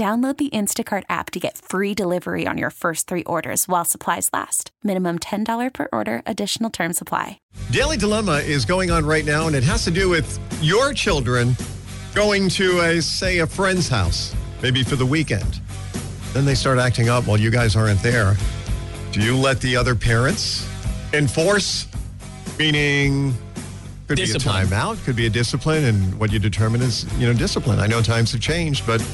Download the Instacart app to get free delivery on your first three orders while supplies last. Minimum $10 per order, additional term supply. Daily Dilemma is going on right now, and it has to do with your children going to a, say, a friend's house, maybe for the weekend. Then they start acting up while you guys aren't there. Do you let the other parents enforce? Meaning, could Discipline. be a timeout, could be a discipline, and what you determine is, you know, discipline. I know times have changed, but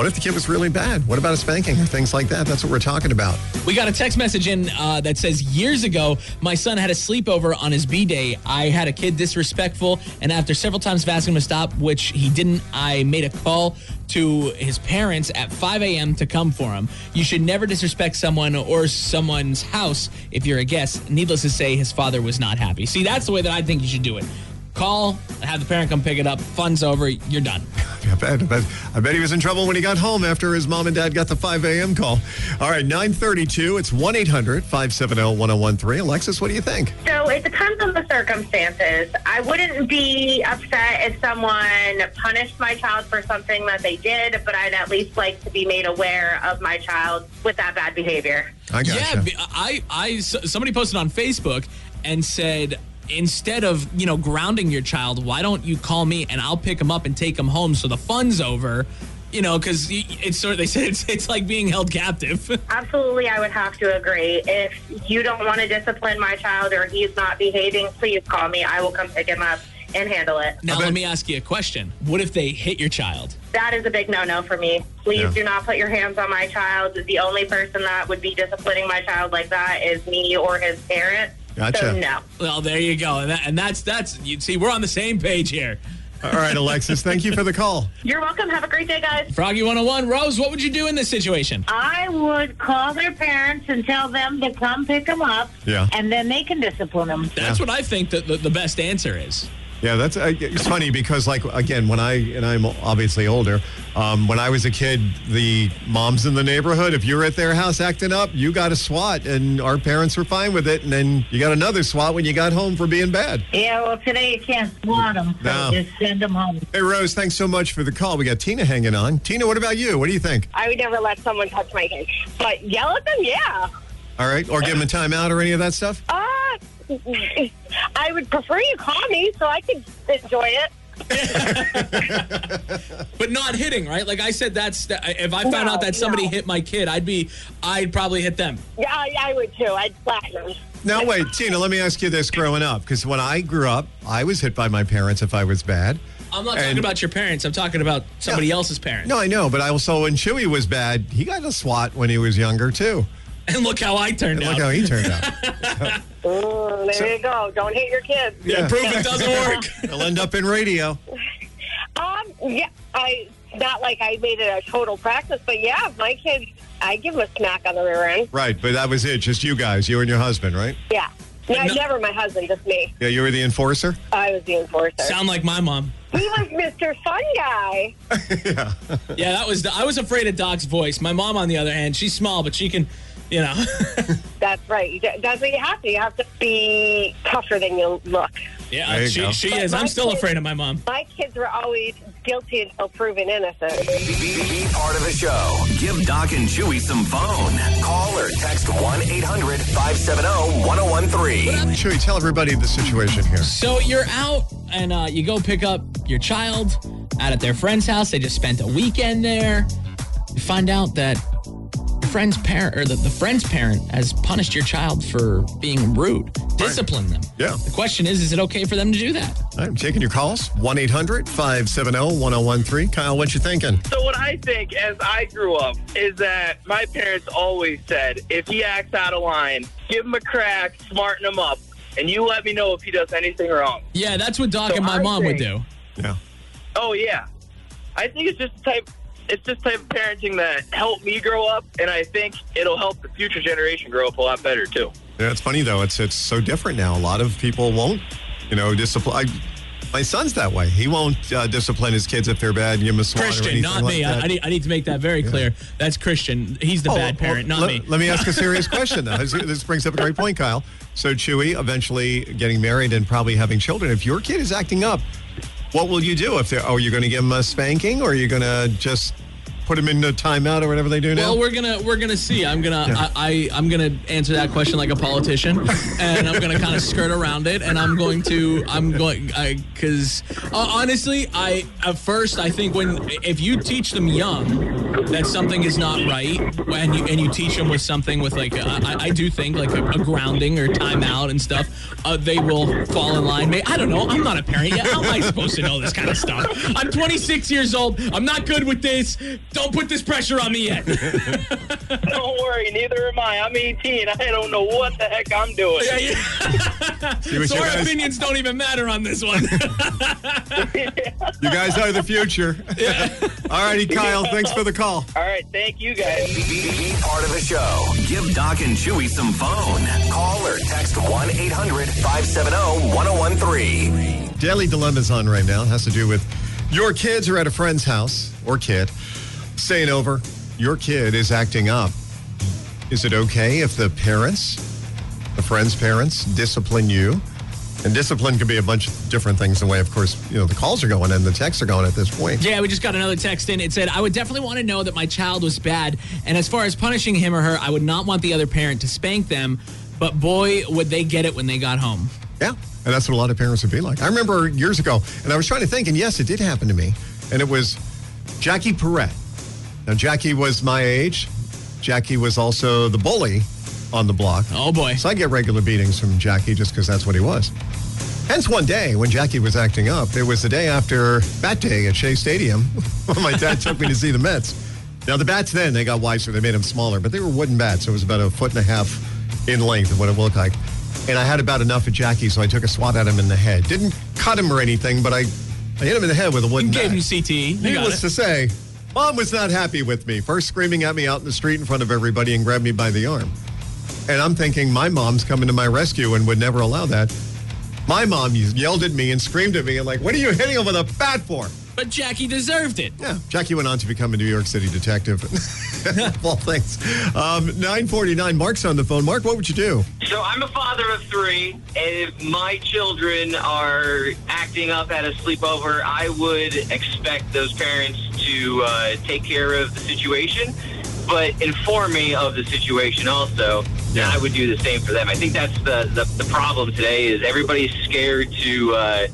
what if the kid was really bad? What about a spanking or things like that? That's what we're talking about. We got a text message in uh, that says years ago, my son had a sleepover on his B day. I had a kid disrespectful, and after several times of asking him to stop, which he didn't, I made a call to his parents at 5 a.m. to come for him. You should never disrespect someone or someone's house if you're a guest. Needless to say, his father was not happy. See, that's the way that I think you should do it. Call, have the parent come pick it up. Fun's over. You're done. I bet, I bet, I bet he was in trouble when he got home after his mom and dad got the 5 a.m. call. All right, 932. It's 1 800 570 1013. Alexis, what do you think? So it depends on the circumstances. I wouldn't be upset if someone punished my child for something that they did, but I'd at least like to be made aware of my child with that bad behavior. I gotcha. Yeah, I, I, somebody posted on Facebook and said, instead of you know grounding your child, why don't you call me and I'll pick him up and take him home so the fun's over. You know, because it's sort of they said it's it's like being held captive. Absolutely, I would have to agree. If you don't want to discipline my child or he's not behaving, please call me. I will come pick him up and handle it. now let me ask you a question: What if they hit your child? That is a big no-no for me. Please Yeah. do not put your hands on my child. The only person that would be disciplining my child like that is me or his parent. Gotcha. So no. Well, there you go, and, that, and that's that's you see we're on the same page here. All right, Alexis, thank you for the call. You're welcome. Have a great day, guys. Froggy 101, Rose, what would you do in this situation? I would call their parents and tell them to come pick them up, Yeah. and then they can discipline them. That's what I think that the, the best answer is. Yeah, that's uh, it's funny because, like, again, when I and I'm obviously older, um, when I was a kid, the moms in the neighborhood, if you're at their house acting up, you got a swat, and our parents were fine with it, and then you got another swat when you got home for being bad. Yeah, well, today you can't swat them, so No. just send them home. Hey, Rose, thanks so much for the call. We got Tina hanging on. Tina, what about you? What do you think? I would never let someone touch my kids. But yell at them, yeah. All right, or give them a timeout or any of that stuff? Uh, I would prefer you call me so I could enjoy it. But not hitting, right? Like I said, that's if I found No, out that somebody no. hit my kid, I'd be, I'd probably hit them. Yeah, I, I would too. I'd flatten them. Now, wait, Tina, let me ask you this growing up, because when I grew up, I was hit by my parents if I was bad. I'm not And- talking about your parents. I'm talking about somebody else's parents. No, I know, but I also, when Chewy was bad, he got a swat when he was younger, too. And look how I turned And out. look how he turned out. Mm, there you go. Don't hit your kids. yeah, proof it doesn't work. He'll end up in radio. Um, yeah, I not like I made it a total practice, but yeah, my kids, I give them a smack on the rear end. Right, but that was it, just you guys, you and your husband, right? Yeah. No, No- never my husband, just me. Yeah, you were the enforcer? I was the enforcer. Sound like my mom. he was Mr. Fun Guy. yeah. Yeah, that was. I was afraid of Doc's voice. My mom, on the other hand, she's small, but she can, you know. That's right. That's what you have to. You have to be tougher than you look. yeah, There you she, go. she is. I'm still kid- afraid of my mom. My kids were always guilty until proven innocent. Be, be part of the show. Give Doc and Chewy some phone. Call or text 1 800 570 1013. Chewy, tell everybody the situation here. So you're out and uh, you go pick up your child out at their friend's house. They just spent a weekend there. you find out that the friend's parent or the, the friend's parent has punished your child for being rude. Discipline them. Yeah. The question is, is it okay for them to do that? I'm taking your calls 1 800 570 1013. Kyle, what you thinking? So what I think as I grew up is that my parents always said, if he acts out of line, give him a crack, smarten him up, and you let me know if he does anything wrong. Yeah, that's what Doc So and my I mom would do. Yeah. Oh yeah, I think it's just the type. It's just type of parenting that helped me grow up, and I think it'll help the future generation grow up a lot better too. Yeah, it's funny though. It's it's so different now. A lot of people won't, you know, discipline. My son's that way. He won't uh, discipline his kids if they're bad. Give them a swat Christian, anything not like me. I, that. I, need, I need to make that very clear. That's Christian. He's the Oh, bad well, parent, not let, me. Let me ask a serious question though. This- This brings up a great point, Kyle. So Chewy eventually getting married and probably having children. If your kid is acting up, what will you do? If they're, oh, you're going to give them a spanking, or are you going to just put them in a timeout or whatever they do now? Well, we're gonna we're gonna see. I'm gonna I, I I'm gonna answer that question like a politician, and I'm gonna kind of skirt around it, and I'm going to I'm going I because uh, honestly, I at first I think when if you teach them young that something is not right, and you and you teach them with something with like a, I, I do think like a, a grounding or timeout and stuff, uh, they will fall in line. May I don't know. I'm not a parent yet. How am I supposed to know this kind of stuff? I'm 26 years old. I'm not good with this. Don't put this pressure on me yet. Don't worry, neither am I. I'm 18. I don't know what the heck I'm doing. See what so our guys- opinions don't even matter on this one. You guys are the future. All righty, Kyle. Thanks for the call. All right, thank you guys. Be part of the show. Give Doc and Chewy some phone. Call or text 1 800 570 1013. Daily Dilemma's on right now. It has to do with your kids are at a friend's house or kid staying over. Your kid is acting up. Is it okay if the parents, the friend's parents, discipline you? And discipline could be a bunch of different things. The way, of course, you know, the calls are going and the texts are going at this point. yeah, we just got another text in. It said, I would definitely want to know that my child was bad. And as far as punishing him or her, I would not want the other parent to spank them. But boy, would they get it when they got home. Yeah. And that's what a lot of parents would be like. I remember years ago, and I was trying to think, and yes, it did happen to me. And it was Jackie Perrette. Now, Jackie was my age. Jackie was also the bully on the block. Oh, boy. So I get regular beatings from Jackie just because that's what he was. Hence, one day when Jackie was acting up, it was the day after Bat Day at Shea Stadium when my dad took me to see the Mets. Now, the bats then, they got wiser. They made them smaller, but they were wooden bats. So it was about a foot and a half in length of what it looked like. And I had about enough of Jackie, so I took a swat at him in the head. Didn't cut him or anything, but I, I hit him in the head with a wooden Gave bat. him CTE. You Needless to say, mom was not happy with me. First screaming at me out in the street in front of everybody and grabbed me by the arm. And I'm thinking my mom's coming to my rescue and would never allow that. My mom yelled at me and screamed at me and like, what are you hitting him with a bat for? But Jackie deserved it. Yeah, Jackie went on to become a New York City detective. of all things. Um, 949, Mark's on the phone. Mark, what would you do? So I'm a father of three, and if my children are acting up at a sleepover, I would expect those parents to uh, take care of the situation, but inform me of the situation also. And I would do the same for them. I think that's the, the, the problem today is everybody's scared to uh,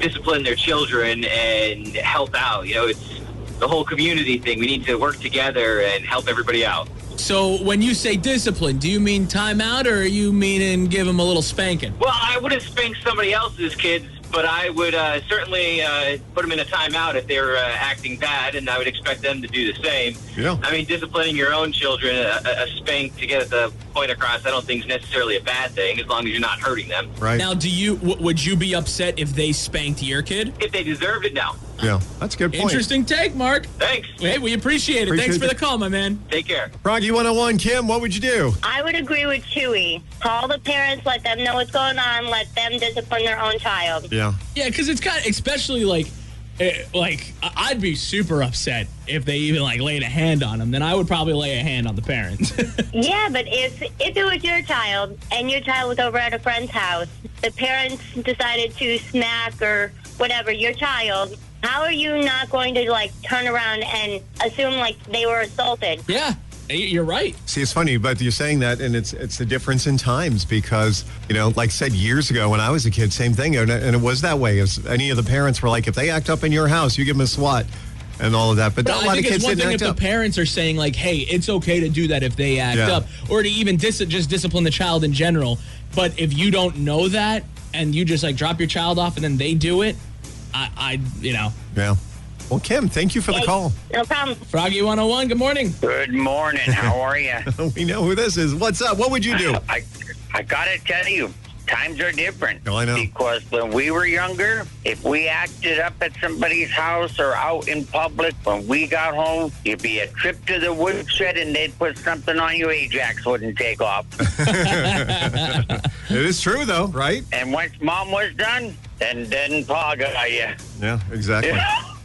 discipline their children and help out. You know, it's the whole community thing. We need to work together and help everybody out. So when you say discipline, do you mean timeout or are you meaning give them a little spanking? Well, I wouldn't spank somebody else's kids, but I would uh, certainly uh, put them in a timeout if they're uh, acting bad, and I would expect them to do the same. Yeah. I mean, disciplining your own children, a, a a spank to get the point across, I don't think is necessarily a bad thing as long as you're not hurting them. Right. Now, do you w- would you be upset if they spanked your kid? If they deserved it, no. Yeah, that's a good point. Interesting take, Mark. Thanks. Hey, we appreciate it. Appreciate Thanks for the call, my man. Take care. Froggy 101, Kim, what would you do? I would agree with Chewy. Call the parents, let them know what's going on, let them discipline their own child. Yeah. Yeah, because it's kind of, especially like, eh, like I- I'd be super upset if they even like laid a hand on him. Then I would probably lay a hand on the parents. Yeah, but if if it was your child and your child was over at a friend's house, the parents decided to smack or whatever your child, how are you not going to like turn around and assume like they were assaulted? yeah, eh, you're right. See, it's funny, but you're saying that, and it's it's the difference in times because you know, like I said years ago when I was a kid, same thing, and, and it was that way. As any of the parents were like, if they act up in your house, you give them a swat. and all of that. But, But a I lot of think kids it's one thing if up. the parents are saying like, "Hey, it's okay to do that if they act Yeah. up," or to even dis- just discipline the child in general. But if you don't know that and you just like drop your child off and then they do it, I, I you know. Yeah. Well, Kim, thank you for the call. No problem. Froggy 101, good morning. Good morning. How are you? we know who this is. What's up? What would you do? I I gotta tell you, times are different. No, I know. Because when we were younger, if we acted up at somebody's house or out in public, when we got home, it'd be a trip to the woodshed and they'd put something on you, Ajax wouldn't take off. It is true, though, right? and once mom was done, then then Pa got you. Yeah, exactly.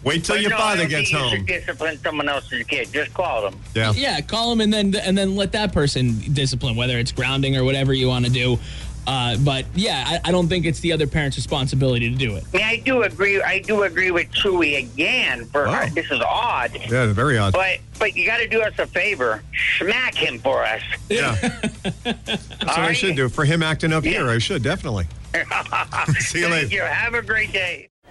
Wait till But your no, father gets home. should discipline someone else's kid. Just call them. Yeah. Yeah, call them and then and then let that person discipline, whether it's grounding or whatever you want to do. Uh, but yeah, I, I don't think it's the other parent's responsibility to do it. I mean, I do agree. I do agree with Chewy again. For Wow. this is odd. Yeah, very odd. But but you got to do us a favor. Smack him for us. Yeah. That's what I should do. For him acting up here, I should, definitely. See you Thank later. you. Have a great day.